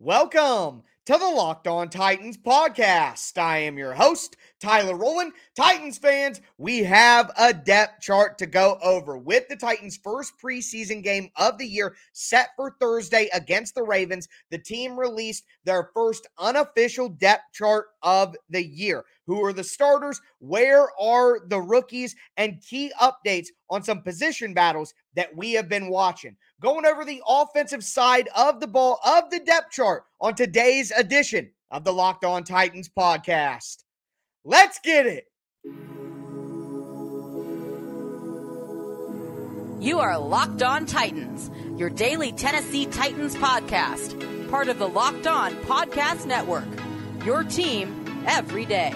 Welcome to the Locked On Titans podcast. I am your host, Tyler Rowland. Titans fans, we have a depth chart to go over with the Titans' first preseason game of the year set for Thursday against the Ravens. The team released their first unofficial depth chart of the year. Who are the starters? Where are the rookies? And key updates on some position battles that we have been watching. Going over the offensive side of the ball of the depth chart on today's edition of the Locked On Titans podcast. Let's get it. You are Locked On Titans, your daily Tennessee Titans podcast, part of the Locked On Podcast Network. Your team every day.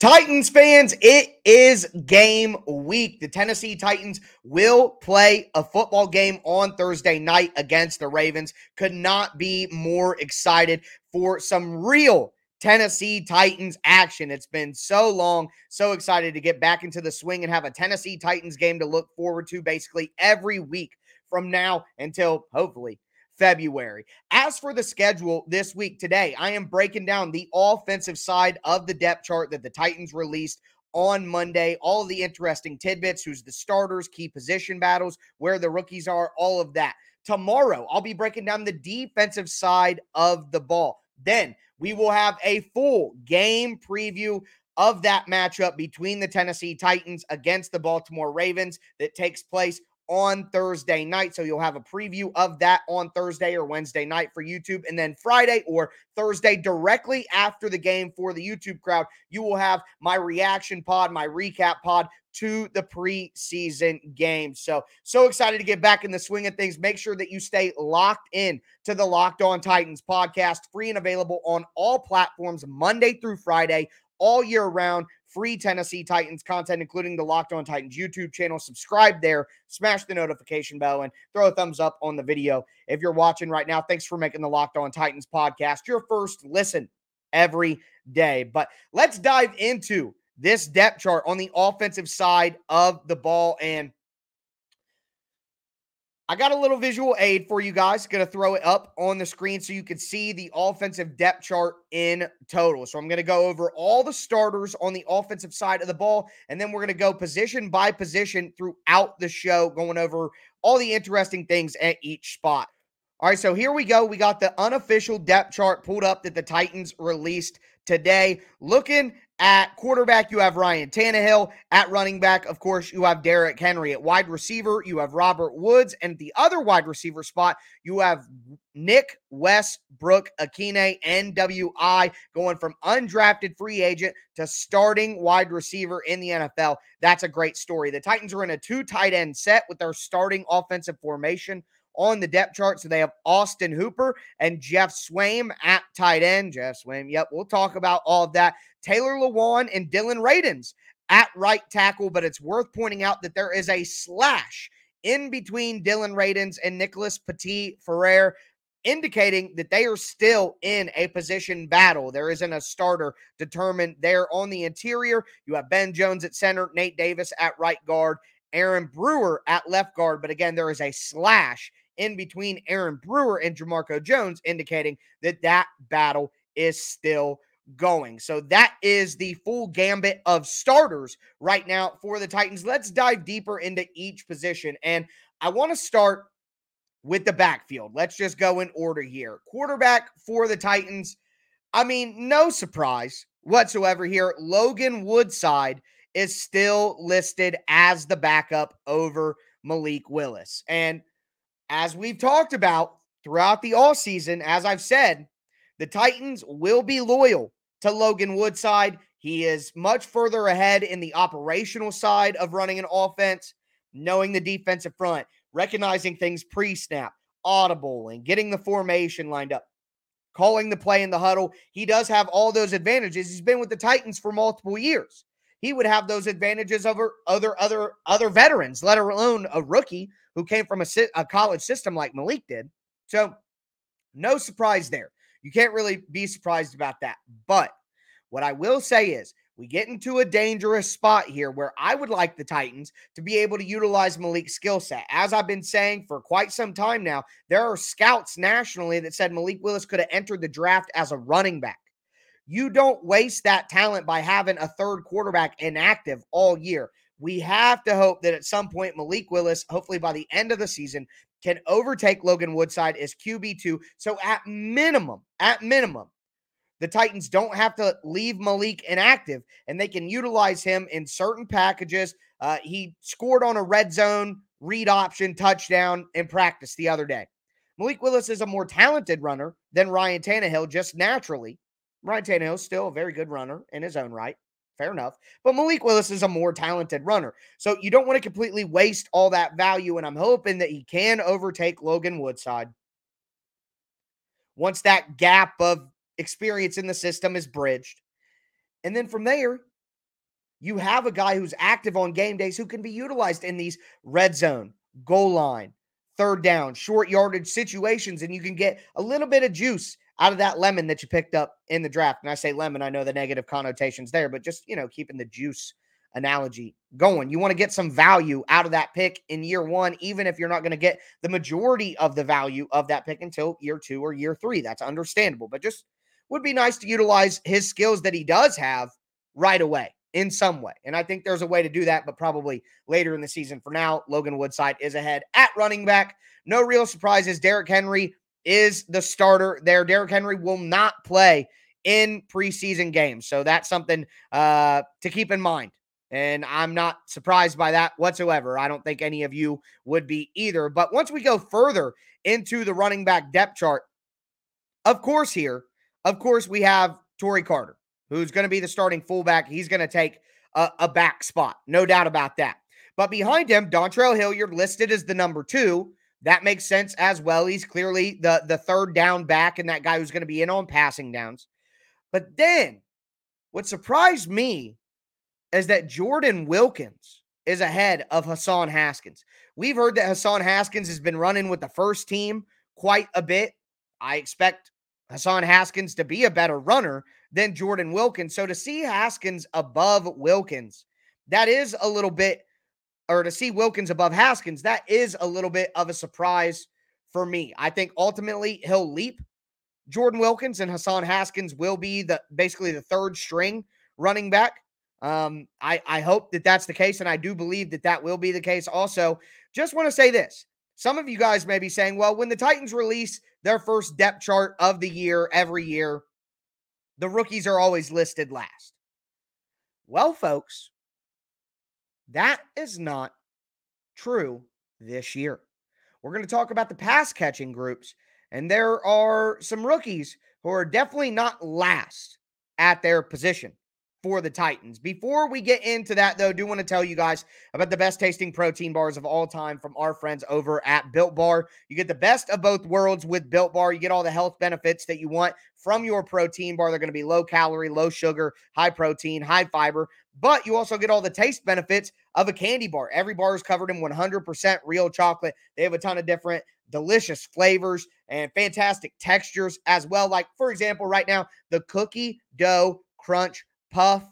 Titans fans, it is game week. The Tennessee Titans will play a football game on Thursday night against the Ravens. Could not be more excited for some real Tennessee Titans action. It's been so long. So excited to get back into the swing and have a Tennessee Titans game to look forward to basically every week from now until hopefully February. As for the schedule this week today, I am breaking down the offensive side of the depth chart that the Titans released on Monday. All the interesting tidbits, who's the starters, key position battles, where the rookies are, all of that. Tomorrow, I'll be breaking down the defensive side of the ball. Then we will have a full game preview of that matchup between the Tennessee Titans against the Baltimore Ravens that takes place on Thursday night. So you'll have a preview of that on Thursday or Wednesday night for YouTube. And then Friday or Thursday, directly after the game for the YouTube crowd, you will have my reaction pod, my recap pod to the preseason game. So, so excited to get back in the swing of things. Make sure that you stay locked in to the Locked On Titans podcast, free and available on all platforms Monday through Friday, all year round free Tennessee Titans content, including the Locked On Titans YouTube channel. Subscribe there, smash the notification bell, and throw a thumbs up on the video if you're watching right now. Thanks for making the Locked On Titans podcast your first listen every day. But let's dive into this depth chart on the offensive side of the ball. And I got a little visual aid for you guys. Going to throw it up on the screen so you can see the offensive depth chart in total. So I'm going to go over all the starters on the offensive side of the ball, and then we're going to go position by position throughout the show, going over all the interesting things at each spot. All right, so here we go. We got the unofficial depth chart pulled up that the Titans released today. Looking at quarterback, you have Ryan Tannehill. At running back, of course, you have Derrick Henry. At wide receiver, you have Robert Woods. And the other wide receiver spot, you have Nick Westbrook Ikhine, NWI, going from undrafted free agent to starting wide receiver in the NFL. That's a great story. The Titans are in a two tight end set with their starting offensive formation on the depth chart. So they have Austin Hooper and Geoff Swaim at tight end. Geoff Swaim, yep, we'll talk about all of that. Taylor Lewan and Dillon Radunz at right tackle, but it's worth pointing out that there is a slash in between Dillon Radunz and Nicholas Petit Frere, indicating that they are still in a position battle. There isn't a starter determined there on the interior. You have Ben Jones at center, Nate Davis at right guard, Aaron Brewer at left guard. But again, there is a slash in between Aaron Brewer and Jamarco Jones, indicating that that battle is still going. So that is the full gambit of starters right now for the Titans. Let's dive deeper into each position. And I want to start with the backfield. Let's just go in order here. Quarterback for the Titans. I mean, no surprise whatsoever here. Logan Woodside is still listed as the backup over Malik Willis. And as we've talked about throughout the all season, as I've said, the Titans will be loyal to Logan Woodside. He is much further ahead in the operational side of running an offense, knowing the defensive front, recognizing things pre snap, audible, and getting the formation lined up, calling the play in the huddle. He does have all those advantages. He's been with the Titans for multiple years. He would have those advantages over other other other veterans, let alone a rookie who came from a, a college system like Malik did. So, no surprise there. you can't really be surprised about that. But what I will say is we get into a dangerous spot here where I would like the Titans to be able to utilize Malik's skill set. As I've been saying for quite some time now, there are scouts nationally that said Malik Willis could have entered the draft as a running back. You don't waste that talent by having a third quarterback inactive all year. We have to hope that at some point Malik Willis, hopefully by the end of the season, can overtake Logan Woodside as QB2. So at minimum, at minimum, the Titans don't have to leave Malik inactive and they can utilize him in certain packages. Uh, he scored on a red zone read option touchdown in practice the other day. Malik Willis is a more talented runner than Ryan Tannehill just naturally. Ryan Tannehill is still a very good runner in his own right. Fair enough. But Malik Willis is a more talented runner. So you don't want to completely waste all that value. And I'm hoping that he can overtake Logan Woodside. Once that gap of experience in the system is bridged. And then from there, you have a guy who's active on game days who can be utilized in these red zone, goal line, third down, short yardage situations, and you can get a little bit of juice out of that lemon that you picked up in the draft. And I say lemon, I know the negative connotations there, but just, you know, keeping the juice analogy going. You want to get some value out of that pick in year one, even if you're not going to get the majority of the value of that pick until year two or year three. That's understandable, but just would be nice to utilize his skills that he does have right away in some way. And I think there's a way to do that, but probably later in the season. For now, Logan Woodside is ahead at running back. No real surprises. Derrick Henry is the starter there. Derrick Henry will not play in preseason games. So that's something uh, to keep in mind. And I'm not surprised by that whatsoever. I don't think any of you would be either. But once we go further into the running back depth chart, of course, here, of course, we have Tory Carter, who's going to be the starting fullback. He's going to take a, a, back spot, no doubt about that. But behind him, Dontrell Hilliard listed as the number two. That makes sense as well. He's clearly the, the third down back and that guy who's going to be in on passing downs. But then what surprised me is that Jordan Wilkins is ahead of Hassan Haskins. We've heard that Hassan Haskins has been running with the first team quite a bit. I expect Hassan Haskins to be a better runner than Jordan Wilkins. So to see Haskins above Wilkins, that is a little bit, or to see Wilkins above Haskins, that is a little bit of a surprise for me. I think ultimately he'll leap Jordan Wilkins and Hassan Haskins will be the basically the third string running back. Um, I I hope that that's the case, and I do believe that that will be the case. Also, just want to say this: some of you guys may be saying, well, when the Titans release their first depth chart of the year every year, the rookies are always listed last. Well, folks, that is not true this year. We're going to talk about the pass catching groups, and there are some rookies who are definitely not last at their position for the Titans. Before we get into that, though, I do want to tell you guys about the best tasting protein bars of all time from our friends over at Built Bar. You get the best of both worlds with Built Bar. You get all the health benefits that you want from your protein bar. They're going to be low calorie, low sugar, high protein, high fiber, but you also get all the taste benefits of a candy bar. Every bar is covered in 100% real chocolate. They have a ton of different delicious flavors and fantastic textures as well. Like, for example, right now, the cookie dough crunch puff.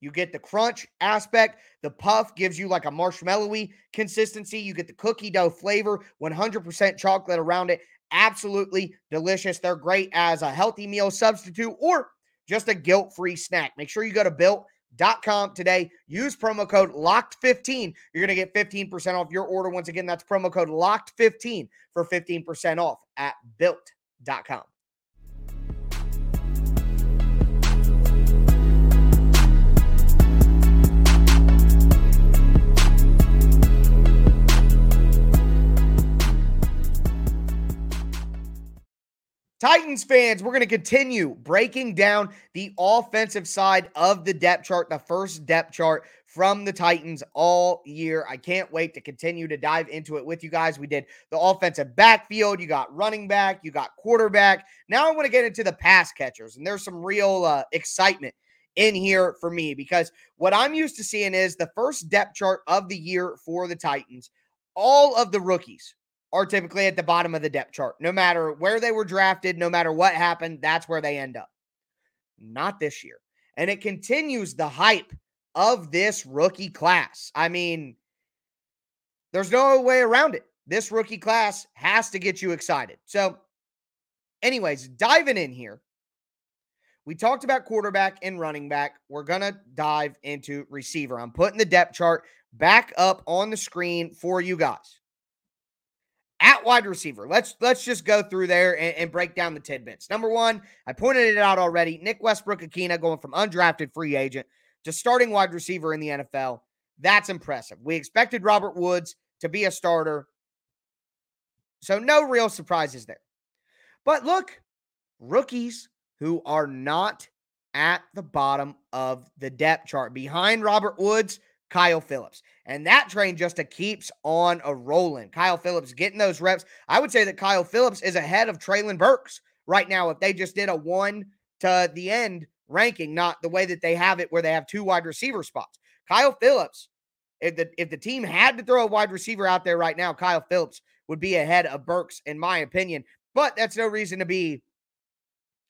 You get the crunch aspect. The puff gives you like a marshmallowy consistency. You get the cookie dough flavor, 100% chocolate around it. Absolutely delicious. They're great as a healthy meal substitute or just a guilt free snack. Make sure you go to built.com today. Use promo code LOCKED15. You're going to get 15% off your order. Once again, that's promo code LOCKED15 for 15% off at built.com. Titans fans, we're going to continue breaking down the offensive side of the depth chart, the first depth chart from the Titans all year. I can't wait to continue to dive into it with you guys. We did the offensive backfield, you got running back, you got quarterback. Now I want to get into the pass catchers, and there's some real uh, excitement in here for me because what I'm used to seeing is the first depth chart of the year for the Titans. All of the rookies are typically at the bottom of the depth chart. No matter where they were drafted, no matter what happened, that's where they end up. Not this year. And it continues the hype of this rookie class. I mean, there's no way around it. This rookie class has to get you excited. So, anyways, diving in here, we talked about quarterback and running back. We're going to dive into receiver. I'm putting the depth chart back up on the screen for you guys at wide receiver. Let's let's just go through there and, and, break down the tidbits. Number one, I pointed it out already. Nick Westbrook-Ikhine going from undrafted free agent to starting wide receiver in the NFL. That's impressive. We expected Robert Woods to be a starter. So no real surprises there. But look, rookies who are not at the bottom of the depth chart behind Robert Woods Kyle Phillips. And that train just keeps on a rolling. Kyle Phillips getting those reps. I would say that Kyle Phillips is ahead of Treylon Burks right now if they just did a one to the end ranking, not the way that they have it where they have two wide receiver spots. Kyle Phillips, if the if the team had to throw a wide receiver out there right now, Kyle Phillips would be ahead of Burks, in my opinion. But that's no reason to be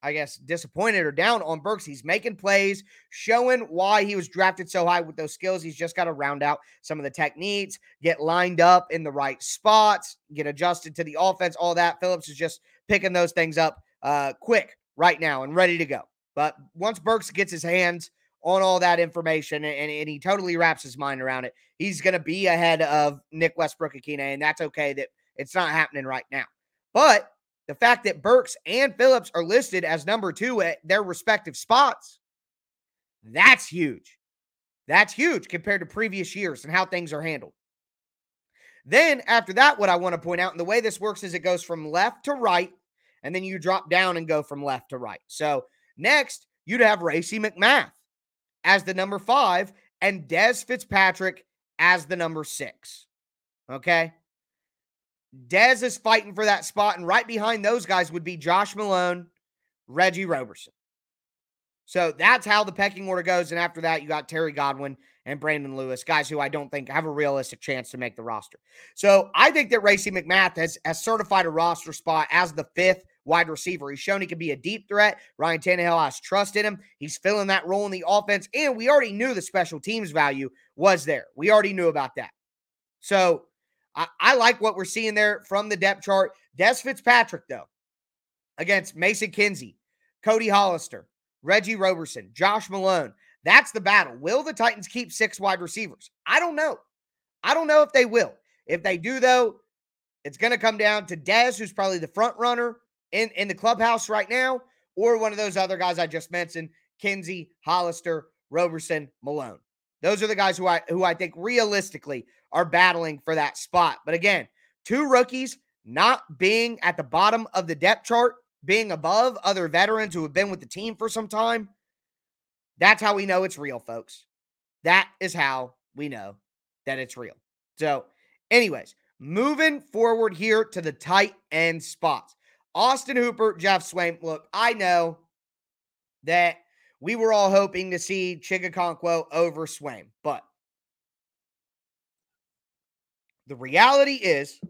I guess, disappointed or down on Burks. He's making plays, showing why he was drafted so high with those skills. He's just got to round out some of the techniques, get lined up in the right spots, get adjusted to the offense, all that. Phillips is just picking those things up uh, quick right now and ready to go. But once Burks gets his hands on all that information and, and he totally wraps his mind around it, he's going to be ahead of Nick Westbrook-Ikhine, and that's okay that it's not happening right now. But the fact that Burks and Phillips are listed as number two at their respective spots, that's huge. That's huge compared to previous years and how things are handled. Then, after that, what I want to point out, and the way this works is it goes from left to right, and then you drop down and go from left to right. So, next, you'd have Racey McMath as the number five and Dez Fitzpatrick as the number six. Okay. Dez is fighting for that spot, and right behind those guys would be Josh Malone, Reggie Roberson. So that's how the pecking order goes. And after that, you got Terry Godwin and Brandon Lewis, guys who I don't think have a realistic chance to make the roster. So I think that Racey McMath has, has certified a roster spot as the fifth wide receiver. He's shown he can be a deep threat. Ryan Tannehill has trust in him. He's filling that role in the offense. And we already knew the special teams value was there. We already knew about that. So I, I like what we're seeing there from the depth chart. Dez Fitzpatrick, though, against Mason Kinsey, Cody Hollister, Reggie Roberson, Josh Malone. That's the battle. Will the Titans keep six wide receivers? I don't know. I don't know if they will. If they do, though, it's going to come down to Dez, who's probably the front runner in, in the clubhouse right now, or one of those other guys I just mentioned, Kinsey, Hollister, Roberson, Malone. Those are the guys who I who I think realistically are battling for that spot. But again, two rookies not being at the bottom of the depth chart, being above other veterans who have been with the team for some time. That's how we know it's real, folks. That is how we know that it's real. So, anyways, moving forward here to the tight end spots. Austin Hooper, Geoff Swaim. Look, I know that we were all hoping to see Chig over Swaim, but the reality is,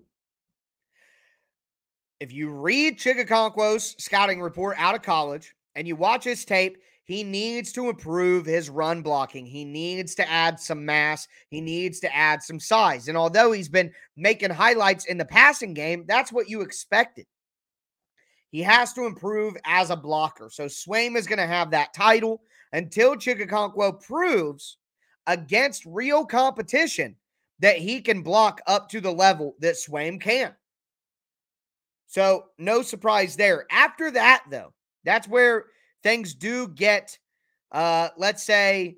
if you read Chig scouting report out of college and you watch his tape, he needs to improve his run blocking. He needs to add some mass. He needs to add some size. And although he's been making highlights in the passing game, that's what you expected. He has to improve as a blocker. So Swaim is going to have that title until Chig proves against real competition that he can block up to the level that Swaim can. So, no surprise there. After that, though, that's where things do get, uh, let's say,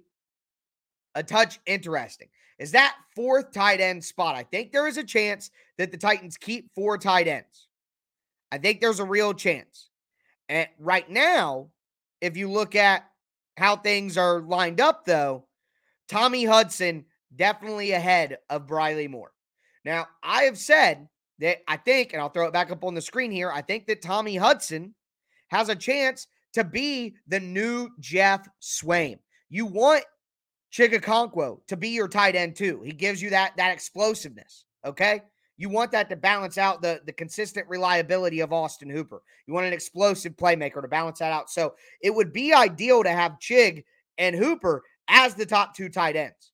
a touch interesting. Is that fourth tight end spot? I think there is a chance that the Titans keep four tight ends. I think there's a real chance. And right now, if you look at how things are lined up, though, Tommy Hudson definitely ahead of Briley Moore. Now, I have said that I think, and I'll throw it back up on the screen here, I think that Tommy Hudson has a chance to be the new Geoff Swaim. You want Chig Okonkwo to be your tight end too. He gives you that that explosiveness. Okay, You want that to balance out the, the consistent reliability of Austin Hooper. You want an explosive playmaker to balance that out. So it would be ideal to have Chig and Hooper as the top two tight ends.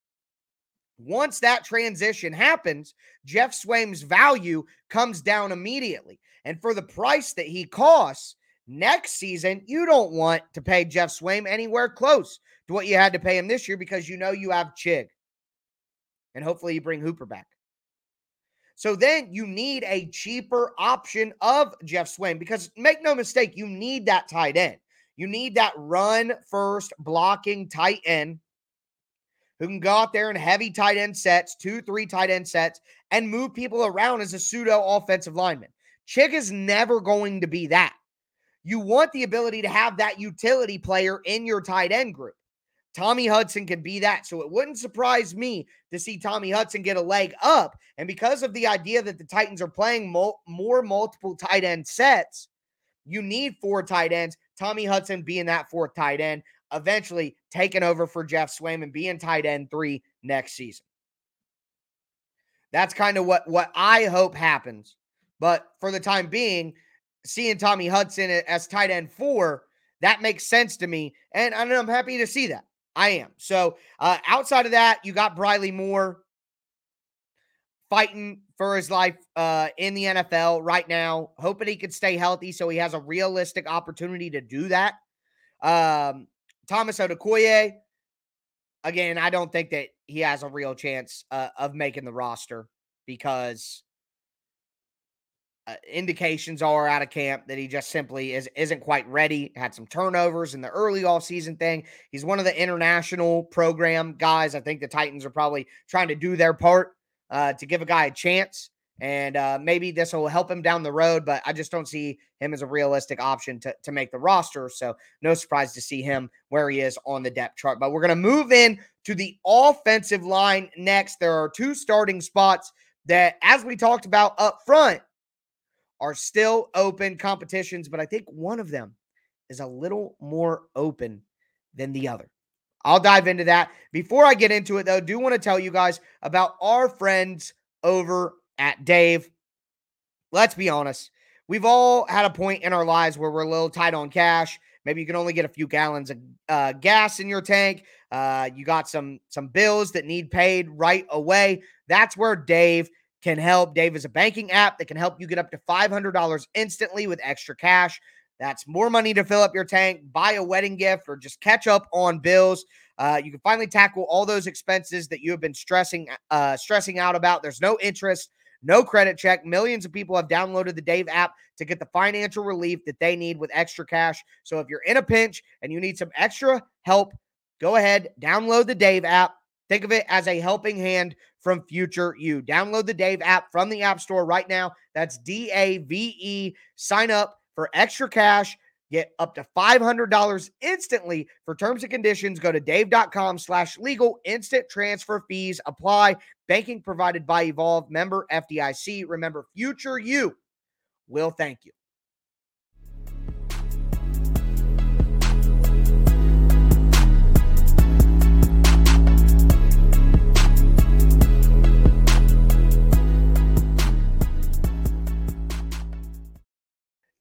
Once that transition happens, Geoff Swaim's value comes down immediately. And for the price that he costs next season, you don't want to pay Geoff Swaim anywhere close to what you had to pay him this year because you know you have Chig. And hopefully you bring Hooper back. So then you need a cheaper option of Geoff Swaim because make no mistake, you need that tight end. You need that run first blocking tight end who can go out there in heavy tight end sets, two, three tight end sets, and move people around as a pseudo offensive lineman. Chig is never going to be that. You want the ability to have that utility player in your tight end group. Tommy Hudson can be that. So it wouldn't surprise me to see Tommy Hudson get a leg up. And because of the idea that the Titans are playing mo- more multiple tight end sets, you need four tight ends. Tommy Hudson being that fourth tight end, eventually taking over for Geoff Swaim and being tight end three next season. That's kind of what what I hope happens. But for the time being, seeing Tommy Hudson as tight end four, that makes sense to me. And, I'm happy to see that. I am. So uh, outside of that, you got Briley Moore fighting for his life uh, in the NFL right now, hoping he could stay healthy so he has a realistic opportunity to do that. Um, Thomas Odukoya, again, I don't think that he has a real chance uh, of making the roster because uh, indications are out of camp that he just simply is isn't quite ready. Had some turnovers in the early off season thing. He's one of the international program guys. I think the Titans are probably trying to do their part uh, to give a guy a chance. And uh, maybe this will help him down the road, but I just don't see him as a realistic option to, to make the roster. So, no surprise to see him where he is on the depth chart. But we're going to move in to the offensive line next. There are two starting spots that, as we talked about up front, are still open competitions, but I think one of them is a little more open than the other. I'll dive into that. Before I get into it, though, do want to tell you guys about our friends over at Dave. Let's be honest. We've all had a point in our lives where we're a little tight on cash. Maybe you can only get a few gallons of uh, gas in your tank. Uh, you got some some bills that need paid right away. That's where Dave can help. Dave is a banking app that can help you get up to $500 instantly with extra cash. That's more money to fill up your tank, buy a wedding gift, or just catch up on bills. Uh, you can finally tackle all those expenses that you have been stressing uh, stressing out about. There's no interest, no credit check. Millions of people have downloaded the Dave app to get the financial relief that they need with extra cash. So if you're in a pinch and you need some extra help, go ahead, download the Dave app. Think of it as a helping hand from future you. Download the Dave app from the App Store right now. That's D A V E. Sign up for extra cash. Get up to $500 instantly. For terms and conditions, go to dave.com slash legal. Instant transfer fees apply. Banking provided by Evolve. Member FDIC. Remember, future you will thank you.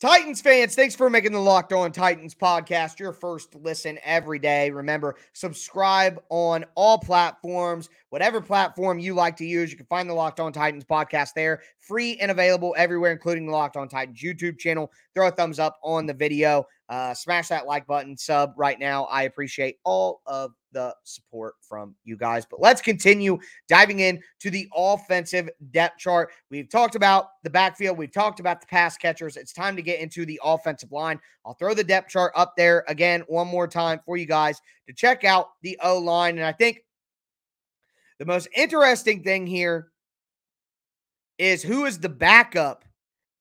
Titans fans, thanks for making the Locked On Titans podcast your first listen every day. Remember, subscribe on all platforms, whatever platform you like to use. You can find the Locked On Titans podcast there, free and available everywhere, including the Locked On Titans YouTube channel. Throw a thumbs up on the video, uh, smash that like button, sub right now. I appreciate all of the support from you guys. But let's continue diving in to the offensive depth chart. We've talked about the backfield, we've talked about the pass catchers. It's time to get into the offensive line. I'll throw the depth chart up there again one more time for you guys to check out the O line. And I think the most interesting thing here is who is the backup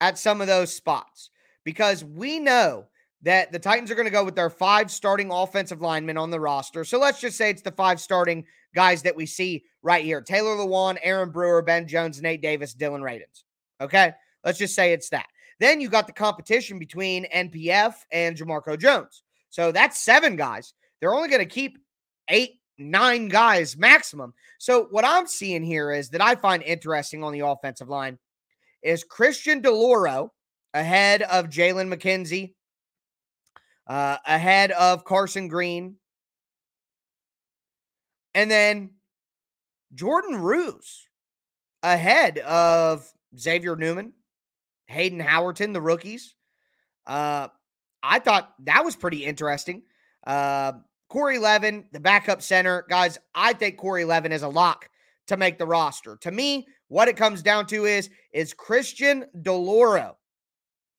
at some of those spots because we know that the Titans are going to go with their five starting offensive linemen on the roster. So let's just say it's the five starting guys that we see right here Taylor Lewan, Aaron Brewer, Ben Jones, Nate Davis, Dillon Radunz. Okay. Let's just say it's that. Then you got the competition between NPF and Jamarco Jones. So that's seven guys. They're only going to keep eight, nine guys maximum. So what I'm seeing here is that I find interesting on the offensive line is Christian DiLauro ahead of Jalen McKenzie, uh, ahead of Carson Green, and then Jordan Roos ahead of Xavier Newman, Hayden Howerton, the rookies. Uh, I thought that was pretty interesting. Uh, Corey Levin, the backup center. Guys, I think Corey Levin is a lock to make the roster. To me, what it comes down to is is Christian DiLauro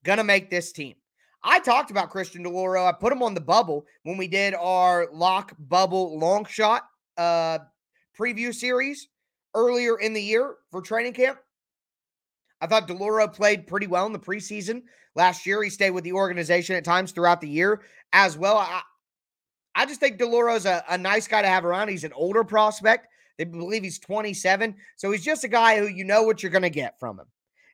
gonna make this team? I talked about Christian DiLauro. I put him on the bubble when we did our lock bubble long shot uh, preview series earlier in the year for training camp. I thought DiLauro played pretty well in the preseason last year. He stayed with the organization at times throughout the year as well. I, I just think DiLauro's a, a nice guy to have around. He's an older prospect. They believe he's 27. So he's just a guy who you know what you're going to get from him.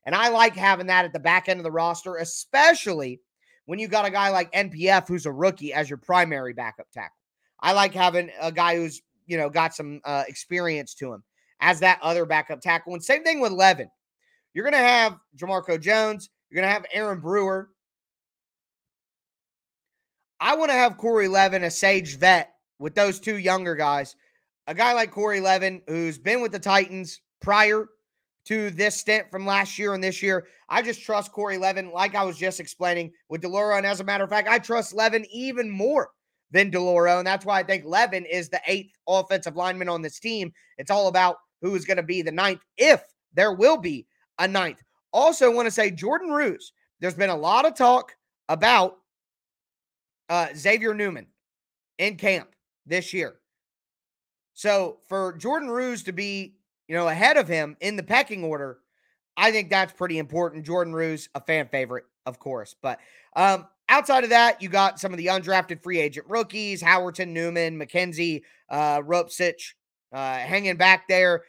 And I like having that at the back end of the roster, especially when you got a guy like NPF who's a rookie as your primary backup tackle. I like having a guy who's, you know, got some uh, experience to him as that other backup tackle. And same thing with Levin. You're going to have Jamarco Jones. You're going to have Aaron Brewer. I want to have Corey Levin, a sage vet, with those two younger guys. A guy like Corey Levin, who's been with the Titans prior to this stint from last year and this year. I just trust Corey Levin, like I was just explaining with DiLauro. And as a matter of fact, I trust Levin even more than DiLauro. And that's why I think Levin is the eighth offensive lineman on this team. It's all about who is going to be the ninth, if there will be a ninth. Also, want to say Jordan Roos. There's been a lot of talk about uh, Xavier Newman in camp this year. So for Jordan Roos to be, you know, ahead of him in the pecking order, I think that's pretty important. Jordan Roos, a fan favorite, of course. But um, outside of that, you got some of the undrafted free agent rookies, Howerton, Newman, McKenzie, uh, Rupcich, uh, hanging back there.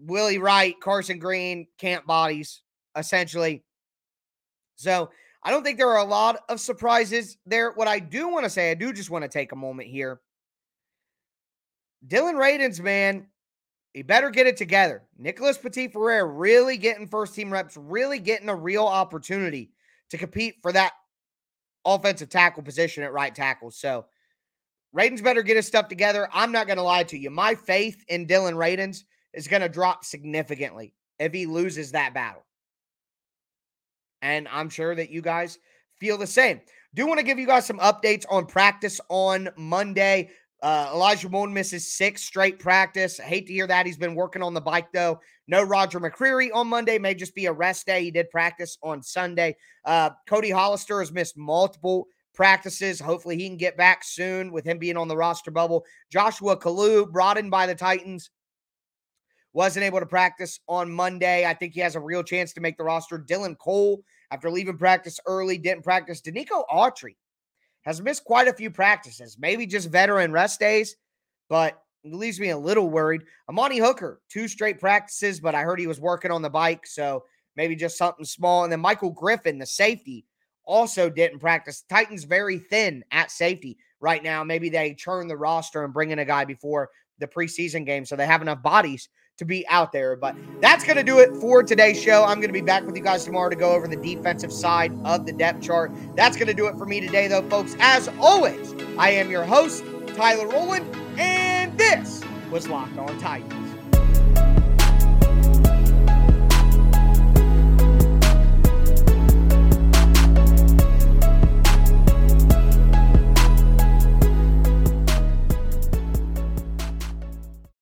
Willie Wright, Carson Green, camp bodies, essentially. So I don't think there are a lot of surprises there. What I do want to say, I do just want to take a moment here. Dillon Radunz, man, he better get it together. Nicholas Petit Frere really getting first team reps, really getting a real opportunity to compete for that offensive tackle position at right tackle. So Radunz better get his stuff together. I'm not going to lie to you. My faith in Dillon Radunz is going to drop significantly if he loses that battle. And I'm sure that you guys feel the same. Do want to give you guys some updates on practice on Monday. Uh, Elijah Molden misses six straight practice. I hate to hear that. He's been working on the bike, though. No Roger McCreary on Monday. May just be a rest day. He did practice on Sunday. Uh, Cody Hollister has missed multiple practices. Hopefully, he can get back soon with him being on the roster bubble. Joshua Kalu, brought in by the Titans, wasn't able to practice on Monday. I think he has a real chance to make the roster. Dylan Cole, after leaving practice early, didn't practice. Denico Autry has missed quite a few practices, maybe just veteran rest days, but it leaves me a little worried. Amani Hooker, two straight practices, but I heard he was working on the bike, so maybe just something small. And then Michael Griffin, the safety, also didn't practice. Titans very thin at safety right now. Maybe they churn the roster and bring in a guy before the preseason game so they have enough bodies to be out there. But that's going to do it for today's show. I'm going to be back with you guys tomorrow to go over the defensive side of the depth chart. That's going to do it for me today, though, folks. As always, I am your host, Tyler Rowland, and this was Locked On Titans.